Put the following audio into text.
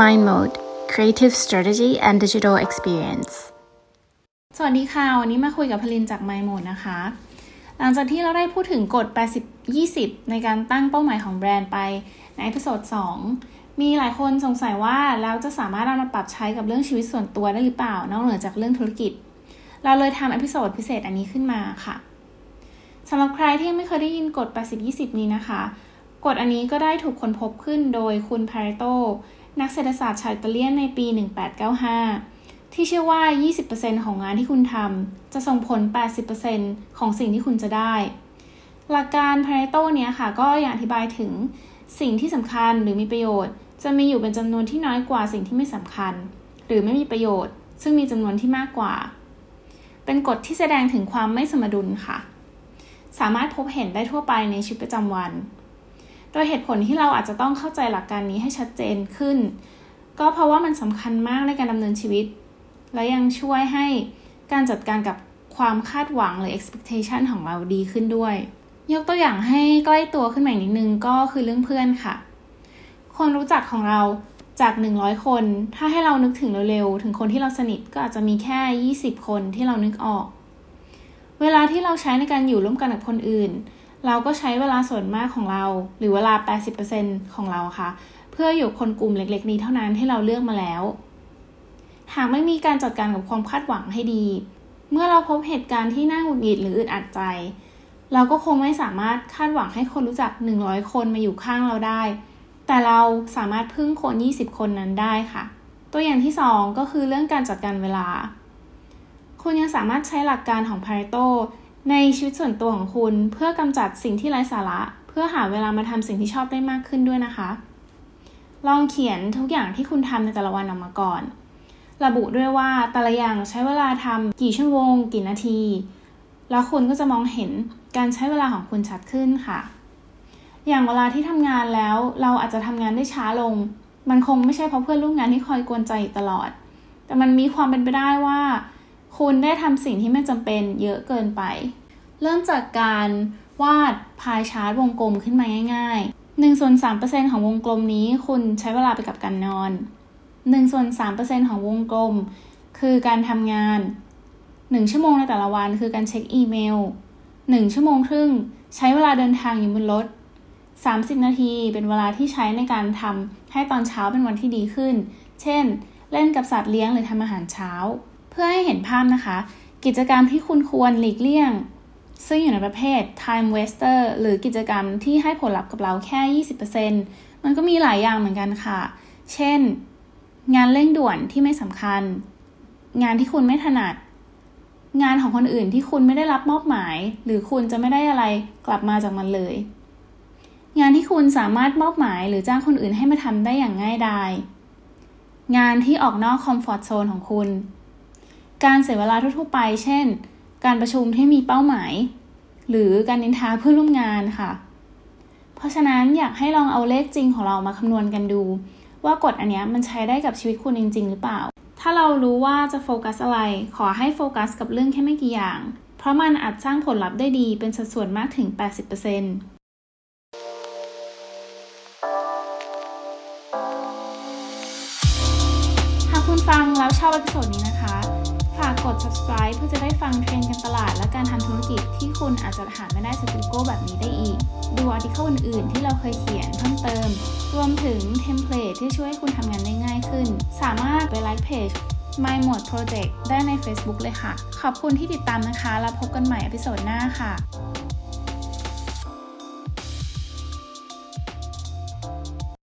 Mind Mode Creative Strategy and Digital Experience สวัสดีค่ะ วันนี้มาคุยกับพลินจาก Mind Mode นะคะ หลังจากที่เราได้พูดถึงกฎ 80-20 ในการตั้งเป้าหมายของแบรนด์ไปใน episode 2 มีหลายคนสงสัยว่าแล้วจะสามารถเอามาปรับใช้กับเรื่องชีวิตส่วนตัวได้หรือเปล่า นอกเหนือจากเรื่องธุรกิจ เราเลยทำ episode พิเศษอันนี้ขึ้นมาค่ะสำหรับใครที่ไม่เคยได้ยินกฎ 80-20 นี้นะคะกฎอันนี้ก็ได้ถูกค้นพบขึ้นโดยคุณพาเรโต นักเศรษฐศาสตร์ชาวอิตาเลียนในปี 1895 ที่เชื่อว่า 20%ของงานที่คุณทำจะส่งผล 80%ของสิ่งที่คุณจะได้ หลักการพาเรโตเนี้ยค่ะ ก็อย่างอธิบายถึงสิ่งที่สำคัญหรือมีประโยชน์ จะมีอยู่เป็นจำนวนที่น้อยกว่าสิ่งที่ไม่สำคัญ หรือไม่มีประโยชน์ ซึ่งมีจำนวนที่มากกว่า เป็นกฎที่แสดงถึงความไม่สมดุลค่ะ สามารถพบเห็นได้ทั่วไปในชีวิตประจำวัน โดยเหตุผลที่เราอาจจะต้องเข้าใจหลักการนี้ให้ชัดเจนขึ้น ก็เพราะว่ามันสำคัญมากในการดำเนินชีวิต และยังช่วยให้การจัดการกับความคาดหวังหรือ expectation ของเราดีขึ้นด้วย ยกตัวอย่างให้ใกล้ตัวขึ้นมาอีกนิดนึงก็คือเรื่องเพื่อนค่ะ คนรู้จักของเราจาก 100 คน ถ้าให้เรานึกถึงเร็วๆ ถึงคนที่เราสนิทก็อาจจะมีแค่ 20 คนที่เรานึกออก เวลาที่เราใช้ในการอยู่ร่วมกันกับคนอื่น เราก็ใช้เวลาส่วนมากของเรา หรือเวลา 80%ของเราค่ะ เพื่ออยู่คนกลุ่มเล็กๆ นี้เท่านั้นที่เราเลือกมาแล้ว หากไม่มีการจัดการกับความคาดหวังให้ดี เมื่อเราพบเหตุการณ์ที่น่าหงุดหงิดหรืออึดอัดใจ เราก็คงไม่สามารถคาดหวังให้คนรู้จัก 100 คนมาอยู่ข้างเราได้ แต่เราสามารถพึ่งคน 20 คนนั้นได้ค่ะ ตัวอย่างที่ 2 ก็คือเรื่องการจัดการเวลา คุณยังสามารถใช้หลักการของ Pareto ในชีวิตส่วนตัวของคุณเพื่อกำจัดสิ่งที่ไร้สาระ เพื่อหาเวลามาทำสิ่งที่ชอบได้มากขึ้นด้วยนะคะ ลองเขียนทุกอย่างที่คุณทำในแต่ละวันออกมาก่อน ระบุด้วยว่าแต่ละอย่างใช้เวลาทำกี่ชั่วโมงกี่นาที แล้วคุณก็จะมองเห็นการใช้เวลาของคุณชัดขึ้นค่ะ อย่างเวลาที่ทำงานแล้วเราอาจจะทำงานได้ช้าลง มันคงไม่ใช่เพราะเพื่อนร่วมงานที่คอยกวนใจตลอด แต่มันมีความเป็นไปได้ว่าคุณได้ทำสิ่งที่ไม่จำเป็นเยอะเกินไป เริ่มจากการวาดพายชาร์ตวงกลมขึ้นมาง่าย ๆ1ส่วน3%ของวงกลมนี้คุณใช้เวลาไปกับการนอน1ส่วน3%ของวงกลม คือการทำงาน 1 ชั่วโมงในแต่ละวันคือการเช็คอีเมล 1 ชั่วโมงครึ่ง ใช้เวลาเดินทางอยู่บนรถ 30 นาทีเป็นเวลาที่ใช้ในการทำให้ตอนเช้าเป็นวันที่ดีขึ้น เช่น เล่นกับสัตว์เลี้ยงหรือทำอาหารเช้า เพื่อให้เห็นภาพนะคะ กิจกรรมที่คุณควรหลีกเลี่ยง ซึ่งอยู่ในประเภท time waster หรือกิจกรรมที่ให้ผลลัพธ์กับเราแค่ 20%มันก็มีหลายอย่างเหมือนกันค่ะ เช่น งานเร่งด่วนที่ไม่สำคัญ งานที่คุณไม่ถนัด งานของคนอื่นที่คุณไม่ได้รับมอบหมาย หรือคุณจะไม่ได้อะไรกลับมาจากมันเลย งานที่คุณสามารถมอบหมายหรือจ้างคนอื่นให้มาทำได้อย่างง่ายดายงานที่ออกนอกคอมฟอร์ทโซนของคุณ การเสียเวลาทั่วๆไป เช่น การประชุมที่มีเป้าหมาย หรือการนินทาเพื่อนร่วมงานค่ะ เพราะฉะนั้นอยากให้ลองเอาเลขจริงของเรามาคำนวณกันดู ว่ากฎอันนี้มันใช้ได้กับชีวิตคุณจริง ๆ หรือเปล่า ถ้าเรารู้ว่าจะโฟกัสอะไร ขอให้โฟกัสกับเรื่องแค่ไม่กี่อย่าง เพราะมันอาจสร้างผลลัพธ์ได้ดีเป็นสัดส่วนมากถึง 80%หากคุณฟังแล้วชอบ episode นี้ฝากกด subscribe เพื่อจะได้ฟังเทรนด์การตลาด และการทำธุรกิจที่คุณอาจจะหาไม่ได้จาก Google แบบนี้ได้อีก ดู article อื่นๆ ที่เราเคยเขียนเพิ่มเติม รวมถึง template ที่ช่วยให้คุณทำงานได้ง่ายขึ้น สามารถไปไลค์เพจ Mind Mode Project ได้ใน Facebook เลยค่ะ ขอบคุณที่ติดตามนะคะ แล้วพบกันใหม่ episode หน้าค่ะ